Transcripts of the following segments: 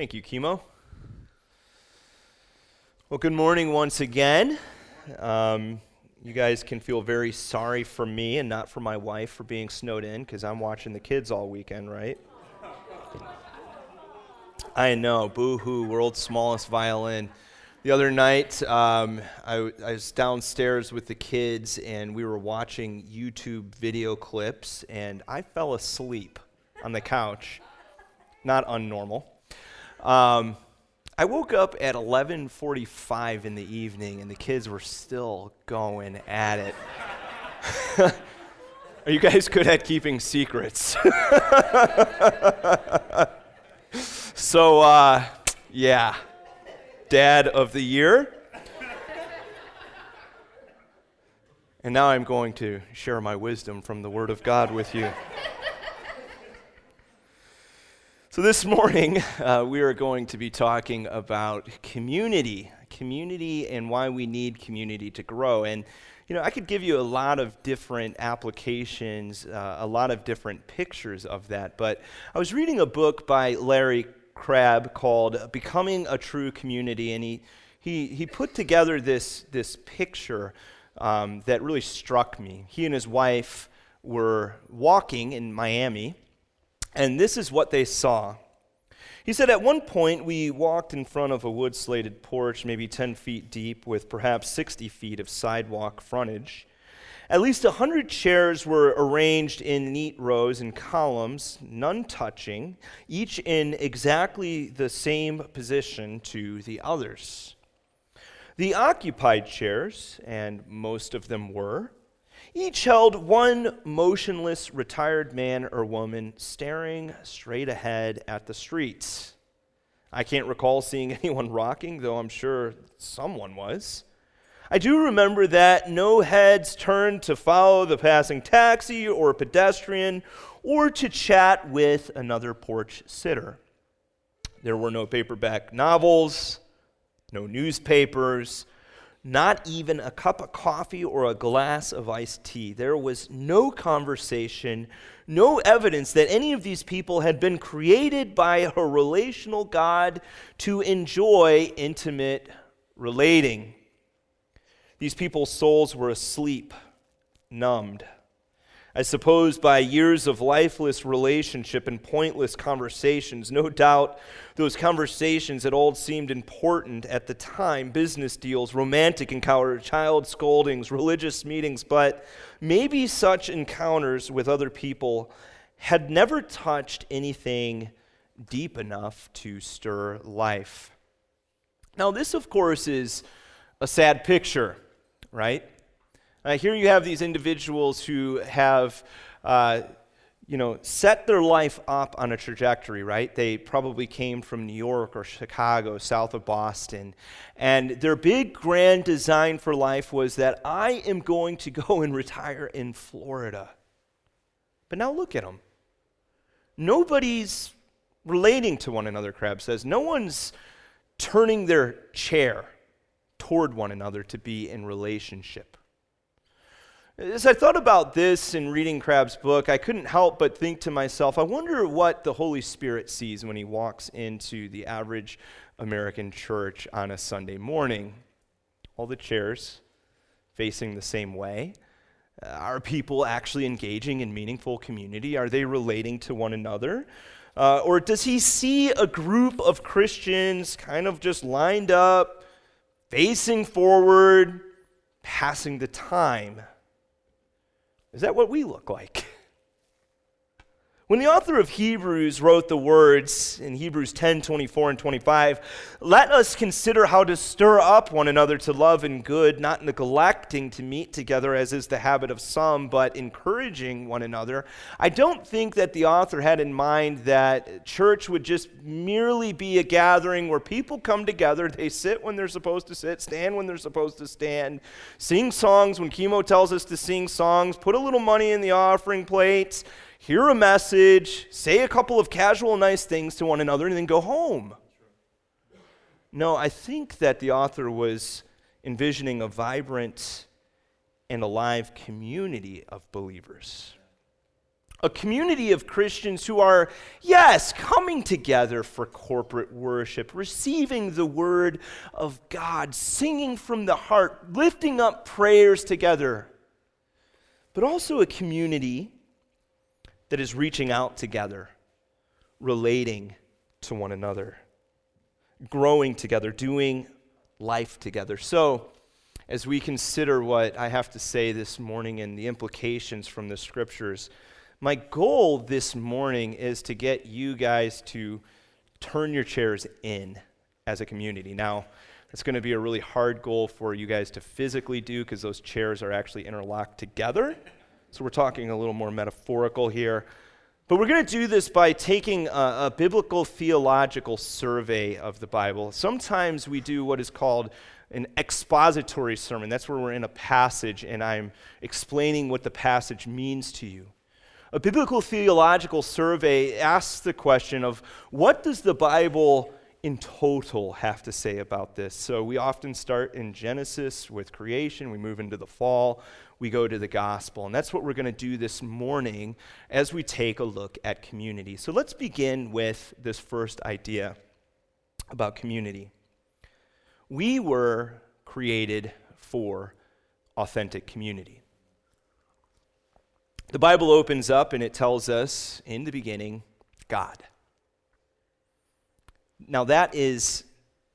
Thank you, Chemo. Well, good morning once again. Um, you guys can feel very sorry for me and not for my wife for being snowed in because I'm watching the kids all weekend, right? I know, boo hoo, world's smallest violin. The other night, um, I, I was downstairs with the kids and we were watching YouTube video clips, and I fell asleep on the couch. Not unnormal. Um, I woke up at 11:45 in the evening, and the kids were still going at it. Are you guys good at keeping secrets? so, uh, yeah, Dad of the Year. And now I'm going to share my wisdom from the Word of God with you. So, this morning, uh, we are going to be talking about community, community, and why we need community to grow. And, you know, I could give you a lot of different applications, uh, a lot of different pictures of that. But I was reading a book by Larry Crabb called Becoming a True Community, and he, he, he put together this, this picture um, that really struck me. He and his wife were walking in Miami and this is what they saw. He said, At one point, we walked in front of a wood slated porch, maybe 10 feet deep, with perhaps 60 feet of sidewalk frontage. At least a 100 chairs were arranged in neat rows and columns, none touching, each in exactly the same position to the others. The occupied chairs, and most of them were, each held one motionless retired man or woman staring straight ahead at the streets. I can't recall seeing anyone rocking, though I'm sure someone was. I do remember that no heads turned to follow the passing taxi or pedestrian or to chat with another porch sitter. There were no paperback novels, no newspapers, not even a cup of coffee or a glass of iced tea. There was no conversation, no evidence that any of these people had been created by a relational God to enjoy intimate relating. These people's souls were asleep, numbed. I suppose by years of lifeless relationship and pointless conversations. No doubt those conversations had all seemed important at the time business deals, romantic encounters, child scoldings, religious meetings, but maybe such encounters with other people had never touched anything deep enough to stir life. Now, this, of course, is a sad picture, right? Uh, here you have these individuals who have, uh, you know, set their life up on a trajectory, right? They probably came from New York or Chicago, south of Boston. And their big grand design for life was that I am going to go and retire in Florida. But now look at them. Nobody's relating to one another, Crabb says. No one's turning their chair toward one another to be in relationship. As I thought about this in reading Crabb's book, I couldn't help but think to myself, I wonder what the Holy Spirit sees when he walks into the average American church on a Sunday morning. All the chairs facing the same way. Uh, are people actually engaging in meaningful community? Are they relating to one another? Uh, or does he see a group of Christians kind of just lined up, facing forward, passing the time? Is that what we look like? When the author of Hebrews wrote the words in Hebrews 10 24 and 25, let us consider how to stir up one another to love and good, not neglecting to meet together as is the habit of some, but encouraging one another. I don't think that the author had in mind that church would just merely be a gathering where people come together, they sit when they're supposed to sit, stand when they're supposed to stand, sing songs when chemo tells us to sing songs, put a little money in the offering plate hear a message, say a couple of casual, nice things to one another, and then go home. No, I think that the author was envisioning a vibrant and alive community of believers. a community of Christians who are, yes, coming together for corporate worship, receiving the word of God, singing from the heart, lifting up prayers together, but also a community that is reaching out together, relating to one another, growing together, doing life together. So, as we consider what I have to say this morning and the implications from the scriptures, my goal this morning is to get you guys to turn your chairs in as a community. Now, it's going to be a really hard goal for you guys to physically do because those chairs are actually interlocked together. So we're talking a little more metaphorical here. But we're going to do this by taking a, a, biblical theological survey of the Bible. Sometimes we do what is called an expository sermon. That's where we're in a passage and I'm explaining what the passage means to you. A biblical theological survey asks the question of what does the Bible in total have to say about this? So we often start in Genesis with creation, we move into the fall, we go to the gospel. And that's what we're going to do this morning as we take a look at community. So let's begin with this first idea about community. We were created for authentic community. The Bible opens up and it tells us in the beginning, God. Now, that is,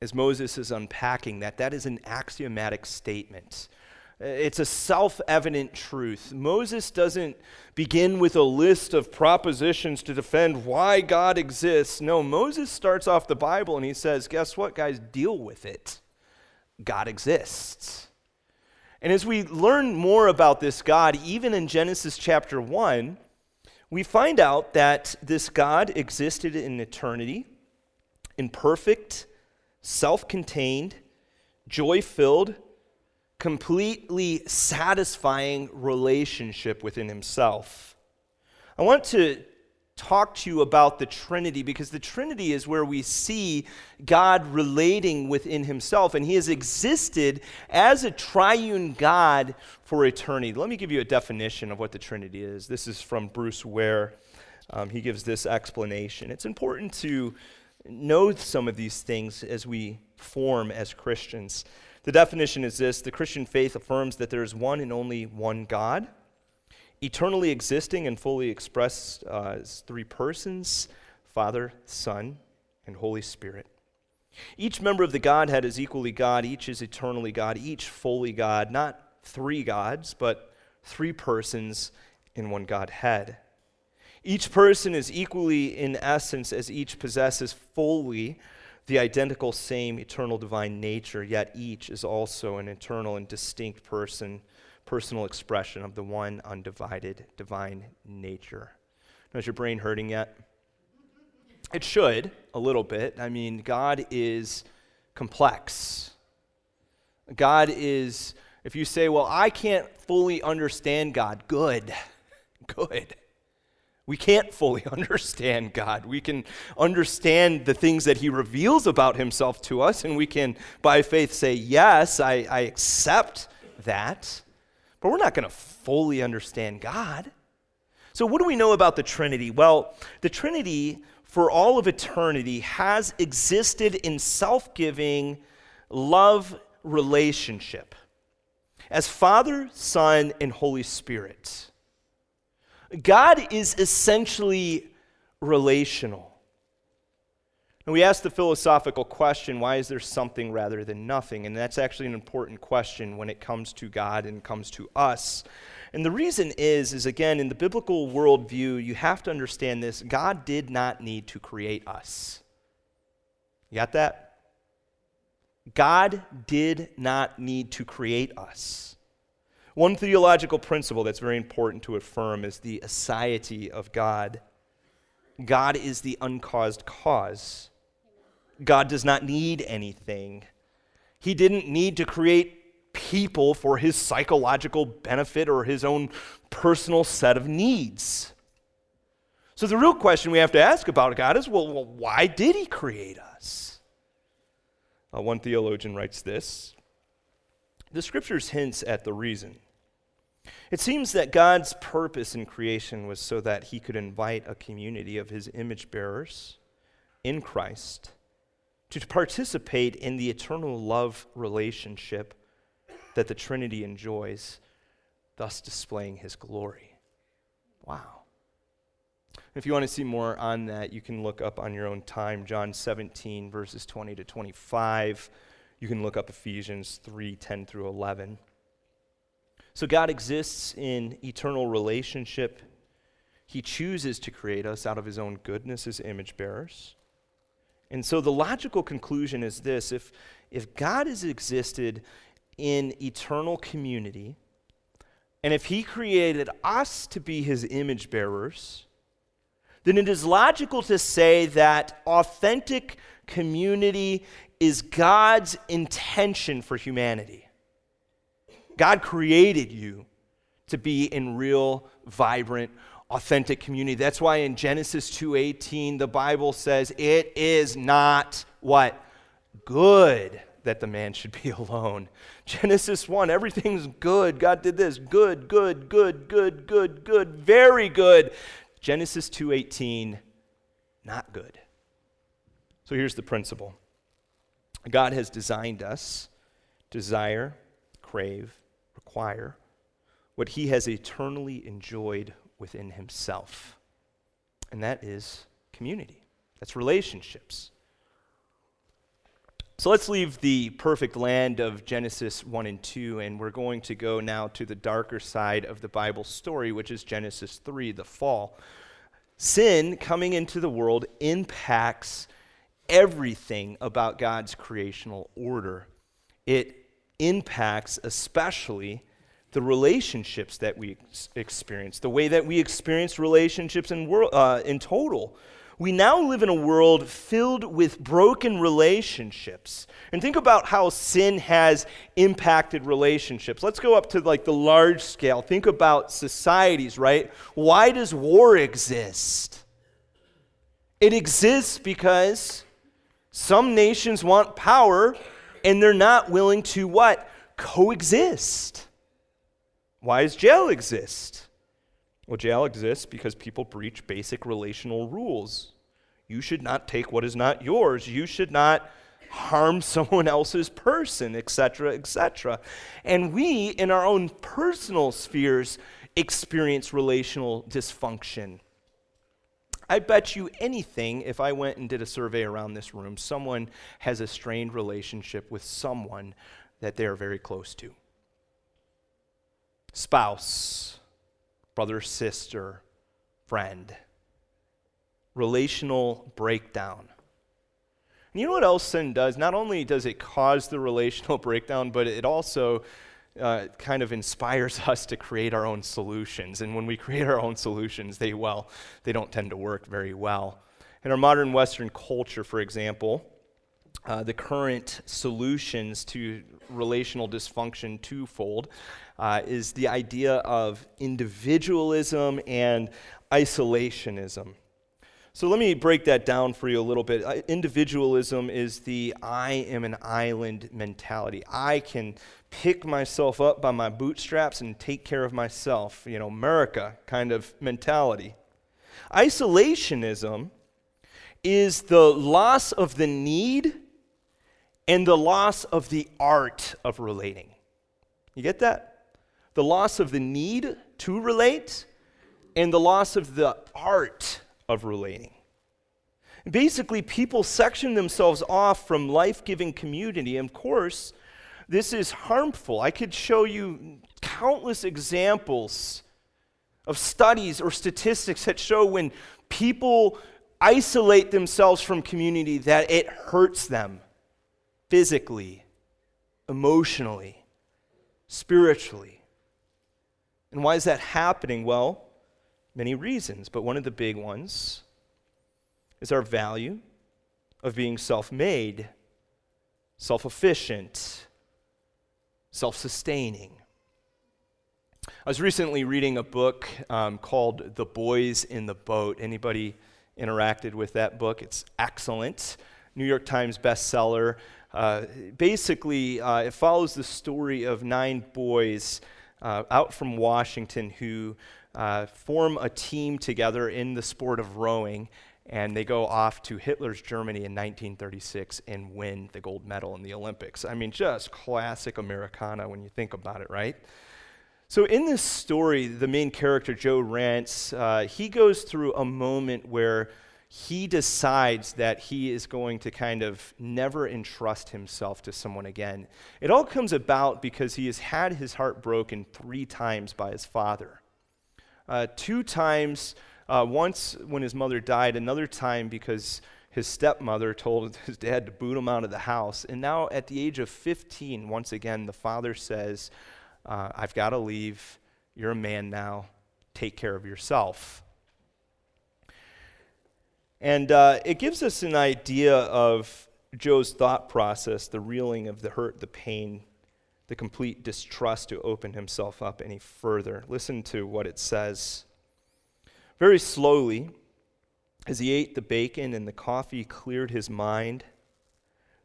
as Moses is unpacking that, that is an axiomatic statement. It's a self evident truth. Moses doesn't begin with a list of propositions to defend why God exists. No, Moses starts off the Bible and he says, Guess what, guys? Deal with it. God exists. And as we learn more about this God, even in Genesis chapter 1, we find out that this God existed in eternity, in perfect, self contained, joy filled, completely satisfying relationship within himself. I want to talk to you about the Trinity because the Trinity is where we see God relating within himself, and he has existed as a triune God for eternity. Let me give you a definition of what the Trinity is. This is from Bruce Ware. Um, he gives this explanation. It's important to know some of these things as we form as Christians. The definition is this the Christian faith affirms that there is one and only one God eternally existing and fully expressed uh, as three persons Father, Son, and Holy Spirit. Each member of the Godhead is equally God, each is eternally God, each fully God, not three gods, but three persons in one Godhead. Each person is equally in essence as each possesses fully the identical same eternal divine nature, yet each is also an eternal and distinct person personal expression of the one undivided divine nature. Now, is your brain hurting yet? It should, a little bit. I mean, God is complex. God is, if you say, well, I can't fully understand God, good, good. We can't fully understand God. We can understand the things that He reveals about Himself to us, and we can, by faith, say, Yes, I, I accept that. But we're not going to fully understand God. So, what do we know about the Trinity? Well, the Trinity, for all of eternity, has existed in self giving love relationship as Father, Son, and Holy Spirit. God is essentially relational. And we ask the philosophical question why is there something rather than nothing? And that's actually an important question when it comes to God and comes to us. And the reason is, is again, in the biblical worldview, you have to understand this God did not need to create us. You got that? God did not need to create us. One theological principle that's very important to affirm is the aseity of God. God is the uncaused cause. God does not need anything. He didn't need to create people for his psychological benefit or his own personal set of needs. So the real question we have to ask about God is well, well why did he create us? Uh, one theologian writes this The scriptures hints at the reason. It seems that God's purpose in creation was so that he could invite a community of his image bearers in Christ to participate in the eternal love relationship that the Trinity enjoys, thus displaying his glory. Wow. If you want to see more on that, you can look up on your own time John 17, verses 20 to 25. You can look up Ephesians 3 10 through 11. So God exists in eternal relationship. He chooses to create us out of his own goodness as image bearers. And so the logical conclusion is this if, if God has existed in eternal community, and if he created us to be his image bearers, then it is logical to say that authentic community is God's intention for humanity. God created you to be in real, vibrant, authentic community. That's why in Genesis 2:18 the Bible says it is not what good that the man should be alone. Genesis 1 everything's good. God did this. Good, good, good, good, good, good, very good. Genesis 2:18 not good. So here's the principle. God has designed us desire, crave, require what he has eternally enjoyed within himself. And that is community, that's relationships. So let's leave the perfect land of Genesis 1 and 2, and we're going to go now to the darker side of the Bible story, which is Genesis 3, the fall. Sin coming into the world impacts everything about God's creational order. It impacts especially the relationships that we experience, the way that we experience relationships in, wor- uh, in total. We now live in a world filled with broken relationships. And think about how sin has impacted relationships. Let's go up to like the large scale. Think about societies, right? Why does war exist? It exists because some nations want power and they're not willing to what? Coexist. Why does jail exist? Well, jail exists because people breach basic relational rules. You should not take what is not yours. You should not harm someone else's person, etc., etc. And we, in our own personal spheres, experience relational dysfunction. I bet you anything, if I went and did a survey around this room, someone has a strained relationship with someone that they are very close to. Spouse, brother, sister, friend. Relational breakdown. And you know what else sin does? Not only does it cause the relational breakdown, but it also uh, kind of inspires us to create our own solutions. And when we create our own solutions, they, well, they don't tend to work very well. In our modern Western culture, for example, uh, the current solutions to relational dysfunction twofold uh, is the idea of individualism and isolationism. So let me break that down for you a little bit. Uh, individualism is the I am an island mentality. I can pick myself up by my bootstraps and take care of myself, you know, America kind of mentality. Isolationism is the loss of the need and the loss of the art of relating. You get that? The loss of the need to relate and the loss of the art of relating. Basically, people section themselves off from life giving community. And of course, this is harmful. I could show you countless examples of studies or statistics that show when people isolate themselves from community that it hurts them physically, emotionally, spiritually. And why is that happening? Well, many reasons, but one of the big ones is our value of being self made, self efficient, self sustaining. I was recently reading a book um, called The Boys in the Boat. Anybody interacted with that book? It's excellent. New York Times bestseller. Uh, basically, uh, it follows the story of nine boys uh, out from Washington who uh, form a team together in the sport of rowing, and they go off to Hitler's Germany in 1936 and win the gold medal in the Olympics. I mean, just classic Americana when you think about it, right? So, in this story, the main character, Joe Rantz, uh, he goes through a moment where he decides that he is going to kind of never entrust himself to someone again. It all comes about because he has had his heart broken three times by his father. Uh, two times, uh, once when his mother died, another time because his stepmother told his dad to boot him out of the house. And now, at the age of 15, once again, the father says, uh, I've got to leave. You're a man now. Take care of yourself. And uh, it gives us an idea of Joe's thought process, the reeling of the hurt, the pain, the complete distrust to open himself up any further. Listen to what it says. Very slowly, as he ate the bacon and the coffee cleared his mind,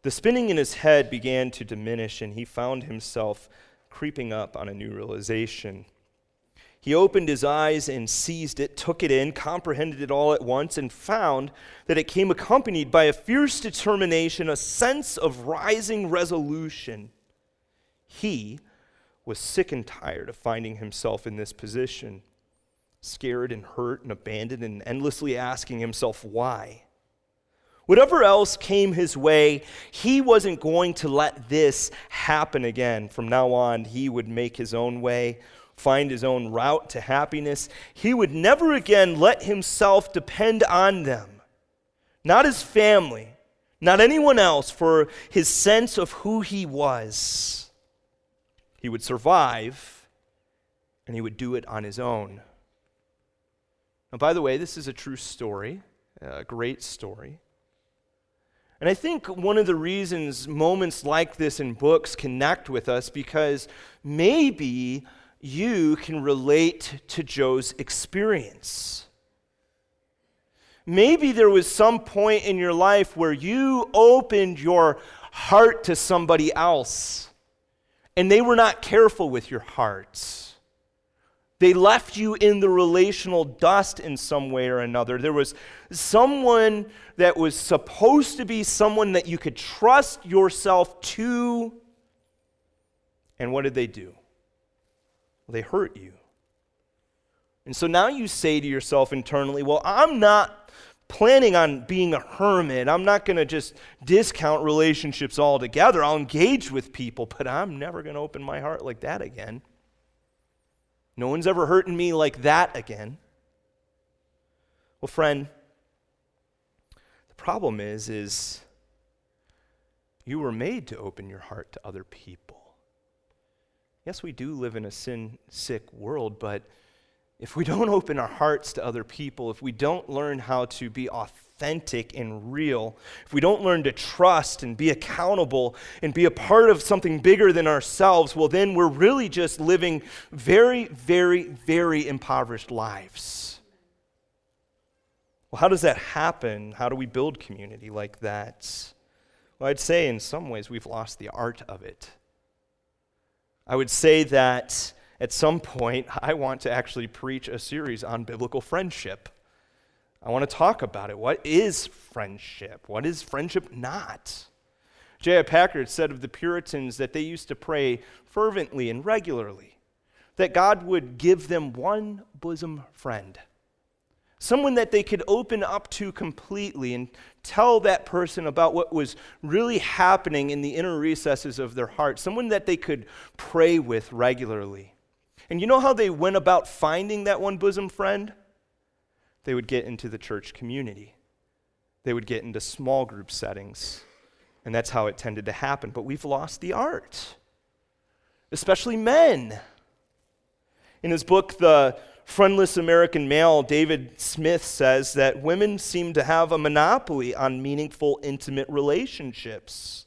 the spinning in his head began to diminish, and he found himself creeping up on a new realization. He opened his eyes and seized it, took it in, comprehended it all at once, and found that it came accompanied by a fierce determination, a sense of rising resolution. He was sick and tired of finding himself in this position, scared and hurt and abandoned, and endlessly asking himself why. Whatever else came his way, he wasn't going to let this happen again. From now on, he would make his own way, find his own route to happiness. He would never again let himself depend on them, not his family, not anyone else, for his sense of who he was. He would survive, and he would do it on his own. Now, by the way, this is a true story, a great story. And I think one of the reasons moments like this in books connect with us because maybe you can relate to Joe's experience. Maybe there was some point in your life where you opened your heart to somebody else and they were not careful with your heart. They left you in the relational dust in some way or another. There was someone that was supposed to be someone that you could trust yourself to. And what did they do? Well, they hurt you. And so now you say to yourself internally, well, I'm not planning on being a hermit. I'm not going to just discount relationships altogether. I'll engage with people, but I'm never going to open my heart like that again. No one's ever hurting me like that again. Well, friend, the problem is is you were made to open your heart to other people. Yes, we do live in a sin sick world, but if we don't open our hearts to other people, if we don't learn how to be authentic, authentic and real, if we don't learn to trust and be accountable and be a part of something bigger than ourselves, well, then we're really just living very, very, very impoverished lives. Well, how does that happen? How do we build community like that? Well, I'd say in some ways we've lost the art of it. I would say that at some point I want to actually preach a series on biblical friendship. I want to talk about it. What is friendship? What is friendship not? J.I. Packer said of the Puritans that they used to pray fervently and regularly that God would give them one bosom friend, someone that they could open up to completely and tell that person about what was really happening in the inner recesses of their heart, someone that they could pray with regularly. And you know how they went about finding that one bosom friend? They would get into the church community. They would get into small group settings. And that's how it tended to happen. But we've lost the art, especially men. In his book, The Friendless American Male, David Smith says that women seem to have a monopoly on meaningful, intimate relationships.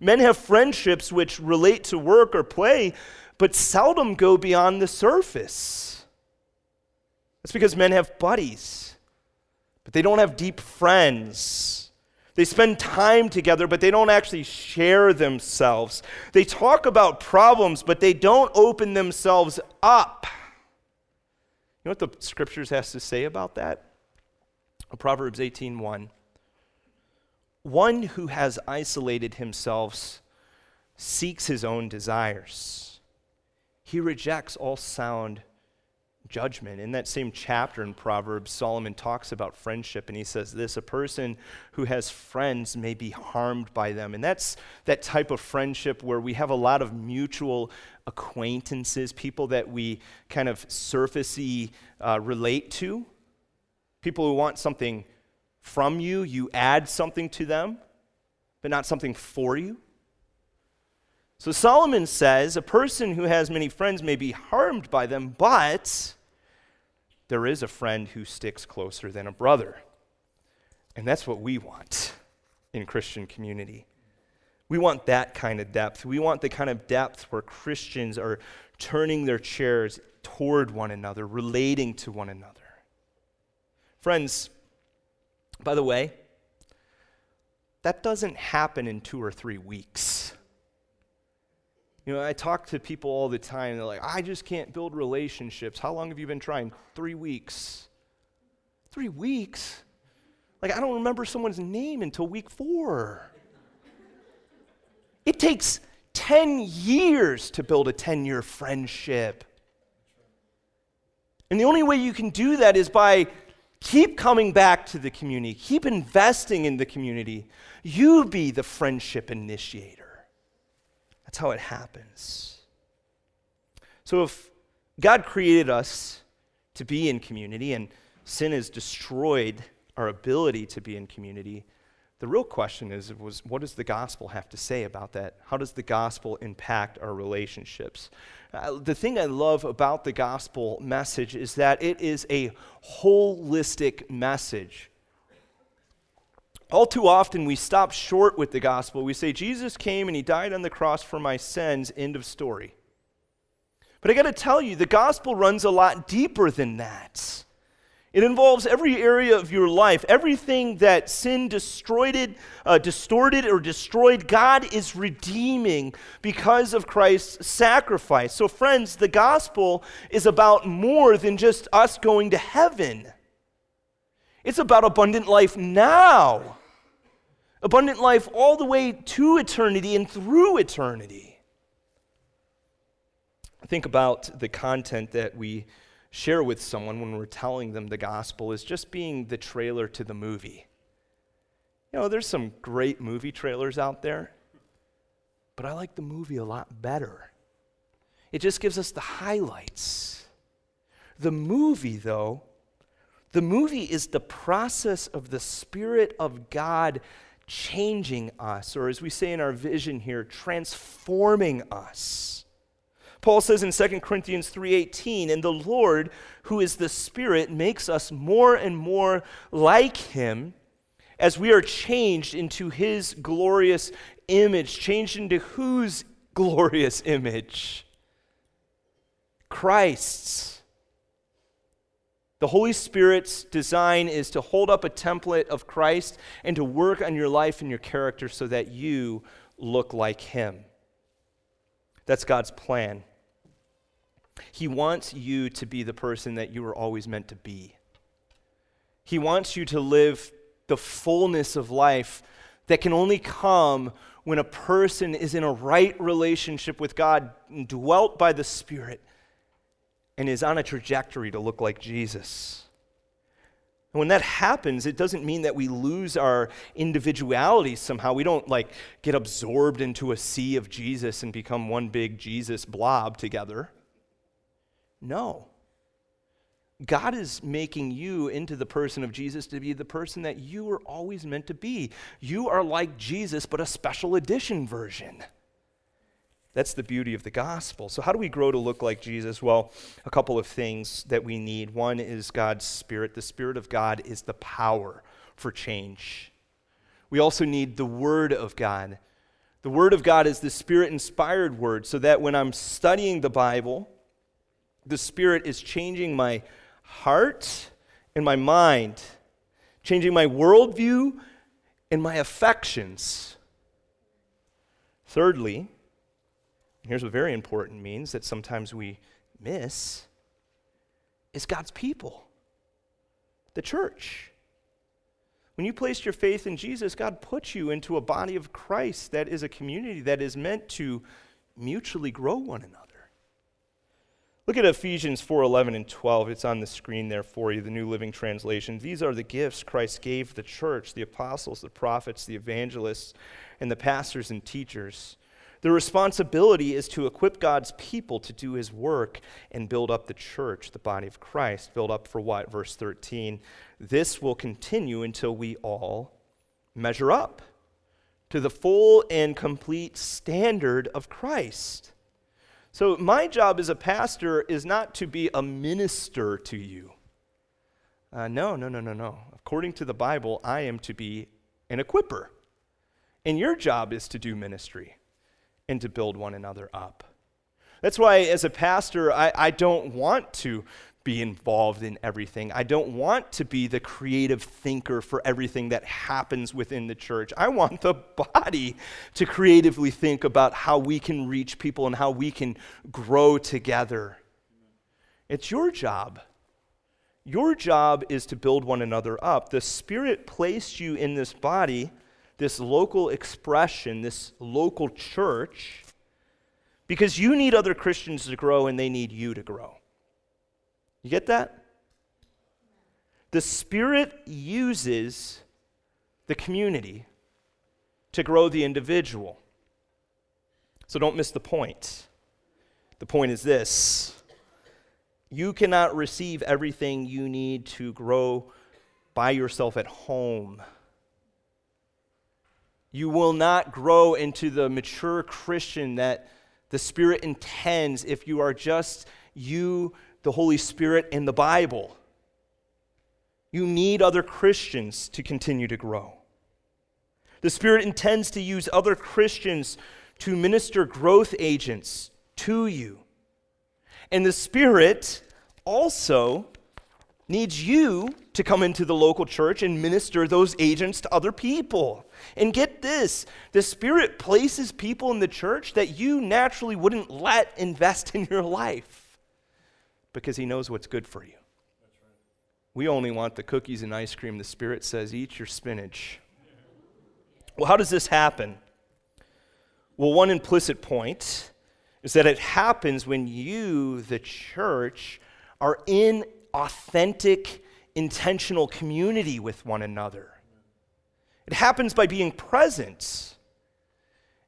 Men have friendships which relate to work or play, but seldom go beyond the surface. That's because men have buddies, but they don't have deep friends. They spend time together, but they don't actually share themselves. They talk about problems, but they don't open themselves up. You know what the scriptures has to say about that? Proverbs 18:1. One who has isolated himself seeks his own desires. He rejects all sound judgment. In that same chapter in Proverbs, Solomon talks about friendship, and he says this a person who has friends may be harmed by them. And that's that type of friendship where we have a lot of mutual acquaintances, people that we kind of surfacey uh, relate to, people who want something from you, you add something to them, but not something for you. So Solomon says a person who has many friends may be harmed by them, but there is a friend who sticks closer than a brother. And that's what we want in Christian community. We want that kind of depth. We want the kind of depth where Christians are turning their chairs toward one another, relating to one another. Friends, by the way, that doesn't happen in two or three weeks. You know, I talk to people all the time. They're like, I just can't build relationships. How long have you been trying? Three weeks. Three weeks? Like, I don't remember someone's name until week four. It takes 10 years to build a 10 year friendship. And the only way you can do that is by keep coming back to the community, keep investing in the community. You be the friendship initiator. That's how it happens. So if God created us to be in community and sin has destroyed our ability to be in community, the real question is was what does the gospel have to say about that? How does the gospel impact our relationships? Uh, the thing I love about the gospel message is that it is a holistic message. All too often, we stop short with the gospel. We say, Jesus came and he died on the cross for my sins, end of story. But I got to tell you, the gospel runs a lot deeper than that. It involves every area of your life. Everything that sin destroyed, uh, distorted, or destroyed, God is redeeming because of Christ's sacrifice. So, friends, the gospel is about more than just us going to heaven, it's about abundant life now abundant life all the way to eternity and through eternity. Think about the content that we share with someone when we're telling them the gospel is just being the trailer to the movie. You know, there's some great movie trailers out there, but I like the movie a lot better. It just gives us the highlights. The movie, though, the movie is the process of the Spirit of God changing us, or as we say in our vision here, transforming us. Paul says in 2 Corinthians 3:18, "And the Lord, who is the Spirit, makes us more and more like him as we are changed into his glorious image." Changed into whose glorious image? Christ's. The Holy Spirit's design is to hold up a template of Christ and to work on your life and your character so that you look like Him. That's God's plan. He wants you to be the person that you were always meant to be. He wants you to live the fullness of life that can only come when a person is in a right relationship with God, and dwelt by the Spirit, and is on a trajectory to look like Jesus. And when that happens, it doesn't mean that we lose our individuality somehow. We don't like get absorbed into a sea of Jesus and become one big Jesus blob together. No. God is making you into the person of Jesus to be the person that you were always meant to be. You are like Jesus, but a special edition version. That's the beauty of the gospel. So, how do we grow to look like Jesus? Well, a couple of things that we need. One is God's Spirit. The Spirit of God is the power for change. We also need the Word of God. The Word of God is the Spirit inspired Word, so that when I'm studying the Bible, the Spirit is changing my heart and my mind, changing my worldview and my affections. Thirdly, here's what very important means that sometimes we miss is God's people, the church. When you placed your faith in Jesus, God put you into a body of Christ that is a community that is meant to mutually grow one another. Look at Ephesians 4 11 and 12. It's on the screen there for you, the New Living Translation. These are the gifts Christ gave the church the apostles, the prophets, the evangelists, and the pastors and teachers. The responsibility is to equip God's people to do his work and build up the church, the body of Christ. Build up for what? Verse 13. This will continue until we all measure up to the full and complete standard of Christ. So, my job as a pastor is not to be a minister to you. Uh, no, no, no, no, no. According to the Bible, I am to be an equiper. And your job is to do ministry and to build one another up. That's why, as a pastor, I, I don't want to be involved in everything. I don't want to be the creative thinker for everything that happens within the church. I want the body to creatively think about how we can reach people and how we can grow together. It's your job. Your job is to build one another up. The Spirit placed you in this body this local expression, this local church, because you need other Christians to grow and they need you to grow. You get that? The Spirit uses the community to grow the individual. So don't miss the point. The point is this you cannot receive everything you need to grow by yourself at home. You will not grow into the mature Christian that the Spirit intends if you are just you, the Holy Spirit, and the Bible. You need other Christians to continue to grow. The Spirit intends to use other Christians to minister growth agents to you. And the Spirit also needs you to come into the local church and minister those agents to other people. And get this the Spirit places people in the church that you naturally wouldn't let invest in your life because He knows what's good for you. We only want the cookies and ice cream. The Spirit says, Eat your spinach. Well, how does this happen? Well, one implicit point is that it happens when you, the church, are in authentic, intentional community with one another. It happens by being present.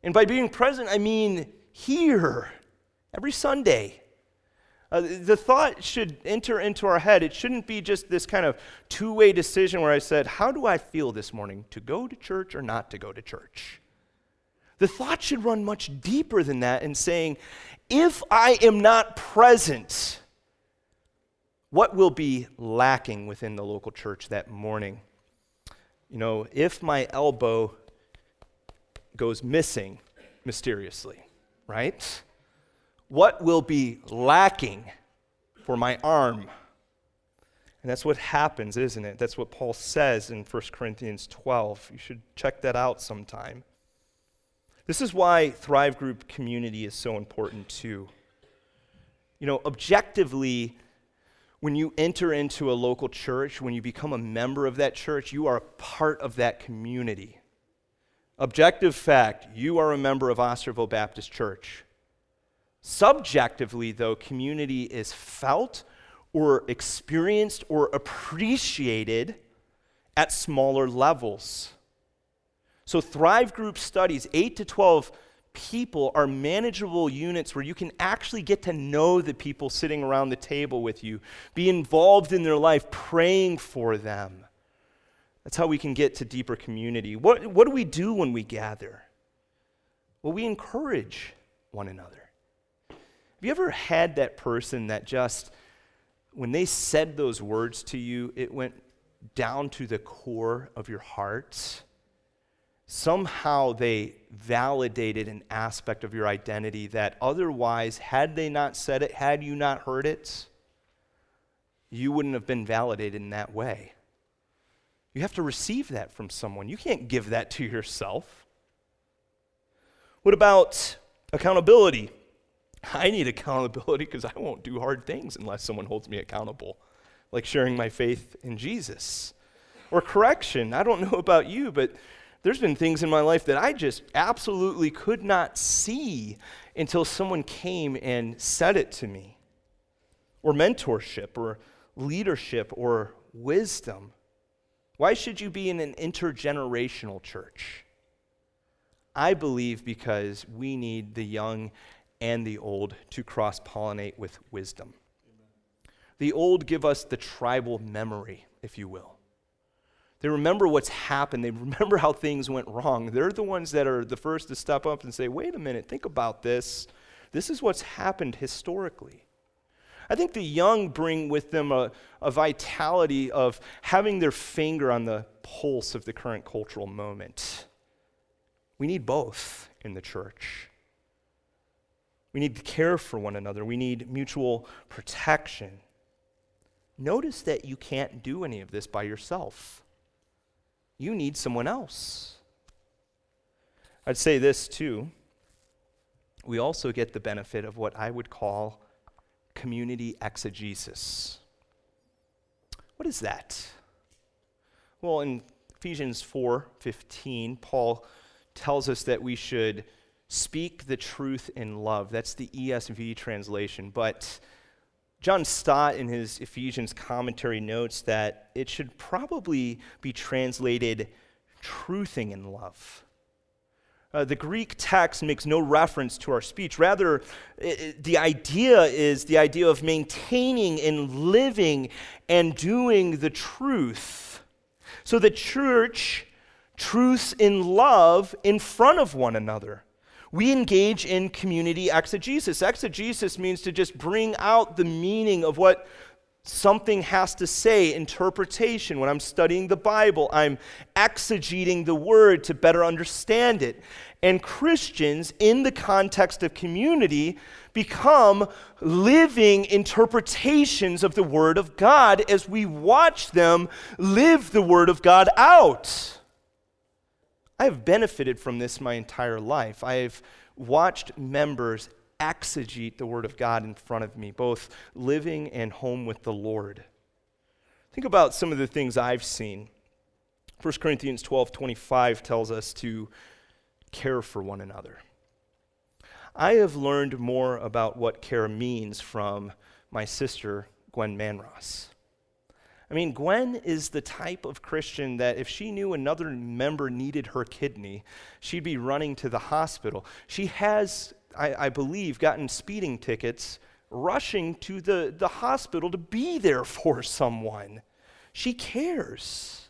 And by being present, I mean here, every Sunday. Uh, the thought should enter into our head. It shouldn't be just this kind of two way decision where I said, How do I feel this morning? To go to church or not to go to church? The thought should run much deeper than that in saying, If I am not present, what will be lacking within the local church that morning? You know, if my elbow goes missing mysteriously, right? What will be lacking for my arm? And that's what happens, isn't it? That's what Paul says in 1 Corinthians 12. You should check that out sometime. This is why Thrive Group community is so important, too. You know, objectively, when you enter into a local church, when you become a member of that church, you are a part of that community. Objective fact, you are a member of Osterville Baptist Church. Subjectively, though, community is felt or experienced or appreciated at smaller levels. So, Thrive Group studies, 8 to 12 people are manageable units where you can actually get to know the people sitting around the table with you, be involved in their life, praying for them. That's how we can get to deeper community. What, what do we do when we gather? Well, we encourage one another. Have you ever had that person that just, when they said those words to you, it went down to the core of your heart? somehow they validated an aspect of your identity that otherwise, had they not said it, had you not heard it, you wouldn't have been validated in that way. You have to receive that from someone. You can't give that to yourself. What about accountability? I need accountability because I won't do hard things unless someone holds me accountable, like sharing my faith in Jesus. Or correction. I don't know about you, but there's been things in my life that I just absolutely could not see until someone came and said it to me. Or mentorship, or leadership, or wisdom. Why should you be in an intergenerational church? I believe because we need the young and the old to cross pollinate with wisdom. The old give us the tribal memory, if you will. They remember what's happened. They remember how things went wrong. They're the ones that are the first to step up and say, wait a minute, think about this. This is what's happened historically. I think the young bring with them a, a vitality of having their finger on the pulse of the current cultural moment. We need both in the church. We need to care for one another. We need mutual protection. Notice that you can't do any of this by yourself. You need someone else. I'd say this too. We also get the benefit of what I would call community exegesis. What is that? Well, in Ephesians 4:15, Paul tells us that we should speak the truth in love. That's the ESV translation. But John Stott, in his Ephesians commentary, notes that it should probably be translated truthing in love. Uh, the Greek text makes no reference to our speech. Rather, it, it, the idea is the idea of maintaining and living and doing the truth. So the church truths in love in front of one another we engage in community exegesis. Exegesis means to just bring out the meaning of what something has to say, interpretation. When I'm studying the Bible, I'm exegeting the word to better understand it. And Christians, in the context of community, become living interpretations of the Word of God as we watch them live the Word of God out. I have benefited from this my entire life. I have watched members exegete the Word of God in front of me, both living and home with the Lord. Think about some of the things I've seen. 1 Corinthians 12 25 tells us to care for one another. I have learned more about what care means from my sister, Gwen Manross. I mean, Gwen is the type of Christian that if she knew another member needed her kidney, she'd be running to the hospital. She has, I, I believe, gotten speeding tickets rushing to the, the hospital to be there for someone. She cares.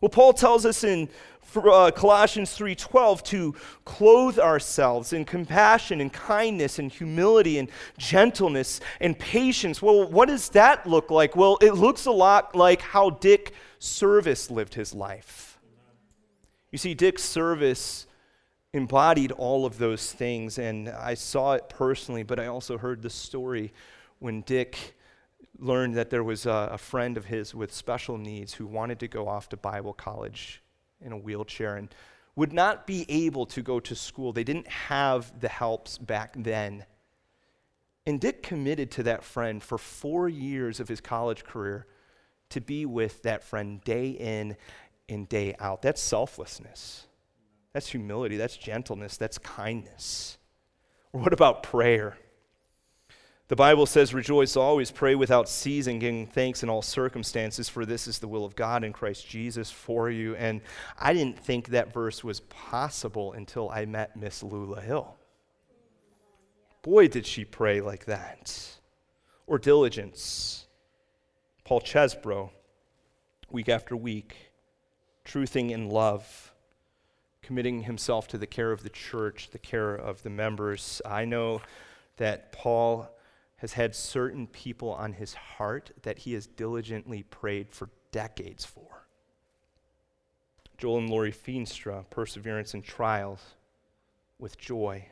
Well, Paul tells us in uh, Colossians 3:12 to clothe ourselves in compassion and kindness and humility and gentleness and patience. Well, what does that look like? Well, it looks a lot like how Dick Service lived his life. You see, Dick Service embodied all of those things, and I saw it personally, but I also heard the story when Dick learned that there was a, a friend of his with special needs who wanted to go off to Bible college in a wheelchair and would not be able to go to school. They didn't have the helps back then. And Dick committed to that friend for four years of his college career to be with that friend day in and day out. That's selflessness. That's humility. That's gentleness. That's kindness. Or what about prayer? The Bible says, Rejoice always, pray without ceasing, giving thanks in all circumstances, for this is the will of God in Christ Jesus for you. And I didn't think that verse was possible until I met Miss Lula Hill. Boy, did she pray like that. Or diligence. Paul Chesbro, week after week, truthing in love, committing himself to the care of the church, the care of the members. I know that Paul has had certain people on his heart that he has diligently prayed for decades for. Joel and Lori Feenstra, perseverance in trials with joy.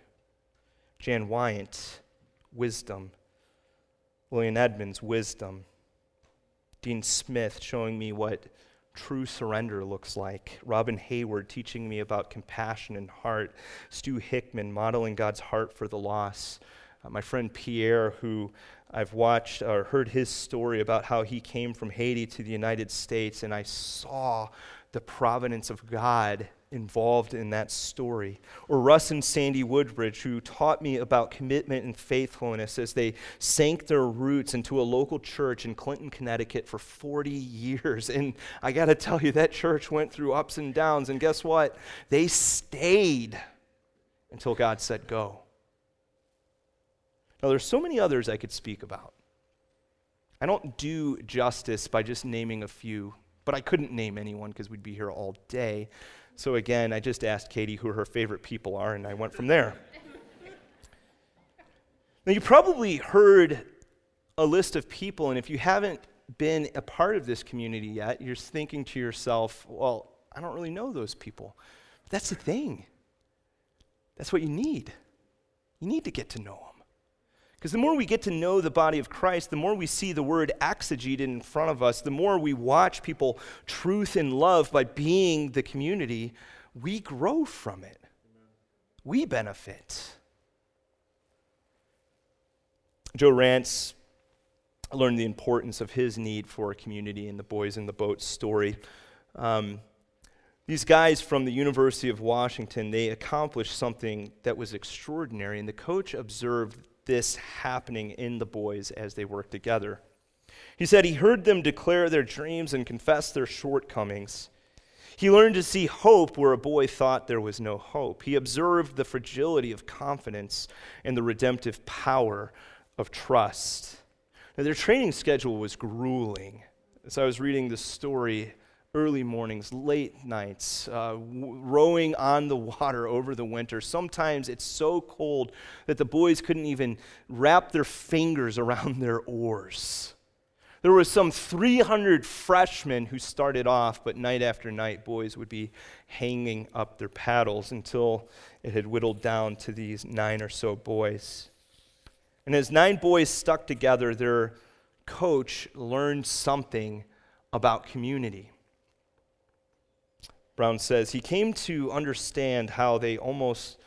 Jan Wyant, wisdom. William Edmonds, wisdom. Dean Smith, showing me what true surrender looks like. Robin Hayward teaching me about compassion and heart. Stu Hickman modeling God's heart for the lost. Uh, my friend Pierre, who I've watched or heard his story about how he came from Haiti to the United States, and I saw the providence of God involved in that story. Or Russ and Sandy Woodbridge, who taught me about commitment and faithfulness as they sank their roots into a local church in Clinton, Connecticut for 40 years. And I got to tell you, that church went through ups and downs. And guess what? They stayed until God said go. Now, there's so many others I could speak about. I don't do justice by just naming a few, but I couldn't name anyone because we'd be here all day. So again, I just asked Katie who her favorite people are, and I went from there. now, you probably heard a list of people, and if you haven't been a part of this community yet, you're thinking to yourself, well, I don't really know those people. But that's the thing. That's what you need. You need to get to know them. Because the more we get to know the body of Christ, the more we see the word exegeted in front of us, the more we watch people truth and love by being the community, we grow from it. We benefit. Joe Rantz learned the importance of his need for a community in the Boys in the Boat story. Um, these guys from the University of Washington, they accomplished something that was extraordinary, and the coach observed this happening in the boys as they worked together. He said he heard them declare their dreams and confess their shortcomings. He learned to see hope where a boy thought there was no hope. He observed the fragility of confidence and the redemptive power of trust. Now, their training schedule was grueling. As I was reading the story, early mornings, late nights, uh, rowing on the water over the winter. Sometimes it's so cold that the boys couldn't even wrap their fingers around their oars. There was some 300 freshmen who started off, but night after night, boys would be hanging up their paddles until it had whittled down to these nine or so boys. And as nine boys stuck together, their coach learned something about community. Brown says, he came to understand how they almost,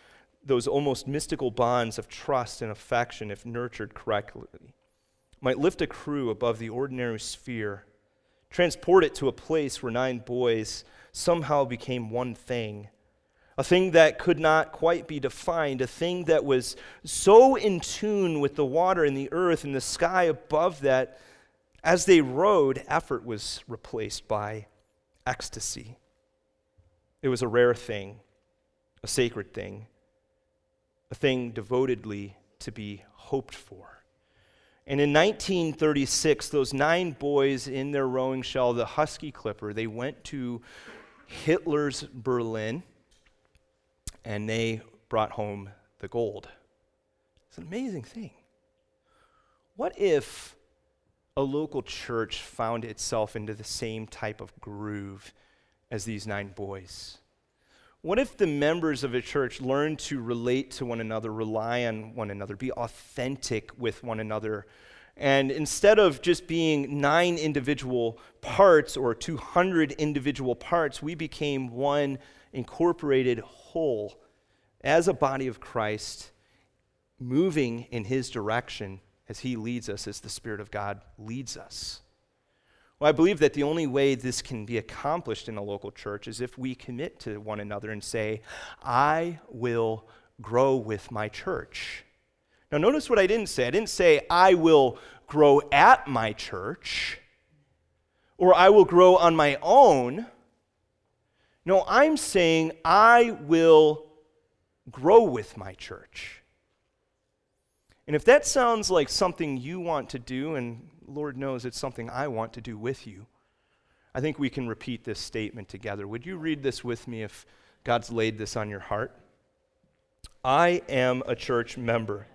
those almost mystical bonds of trust and affection, if nurtured correctly, might lift a crew above the ordinary sphere, transport it to a place where nine boys somehow became one thing. A thing that could not quite be defined, a thing that was so in tune with the water and the earth and the sky above that, as they rowed, effort was replaced by ecstasy. It was a rare thing, a sacred thing, a thing devotedly to be hoped for. And in 1936, those nine boys in their rowing shell, the Husky Clipper, they went to Hitler's Berlin and they brought home the gold. It's an amazing thing. What if a local church found itself into the same type of groove as these nine boys? What if the members of a church learned to relate to one another, rely on one another, be authentic with one another? And instead of just being nine individual parts or 200 individual parts, we became one incorporated whole as a body of Christ, moving in His direction as He leads us, as the Spirit of God leads us. Well, I believe that the only way this can be accomplished in a local church is if we commit to one another and say, I will grow with my church. Now, notice what I didn't say. I didn't say, I will grow at my church or I will grow on my own. No, I'm saying, I will grow with my church. And if that sounds like something you want to do, and Lord knows it's something I want to do with you. I think we can repeat this statement together. Would you read this with me if God's laid this on your heart? I am a church member.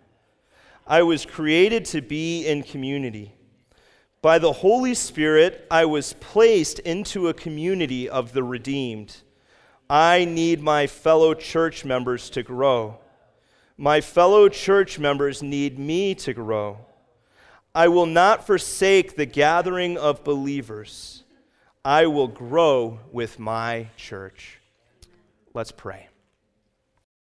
I was created to be in community. By the Holy Spirit, I was placed into a community of the redeemed. I need my fellow church members to grow. My fellow church members need me to grow. I will not forsake the gathering of believers. I will grow with my church. Let's pray.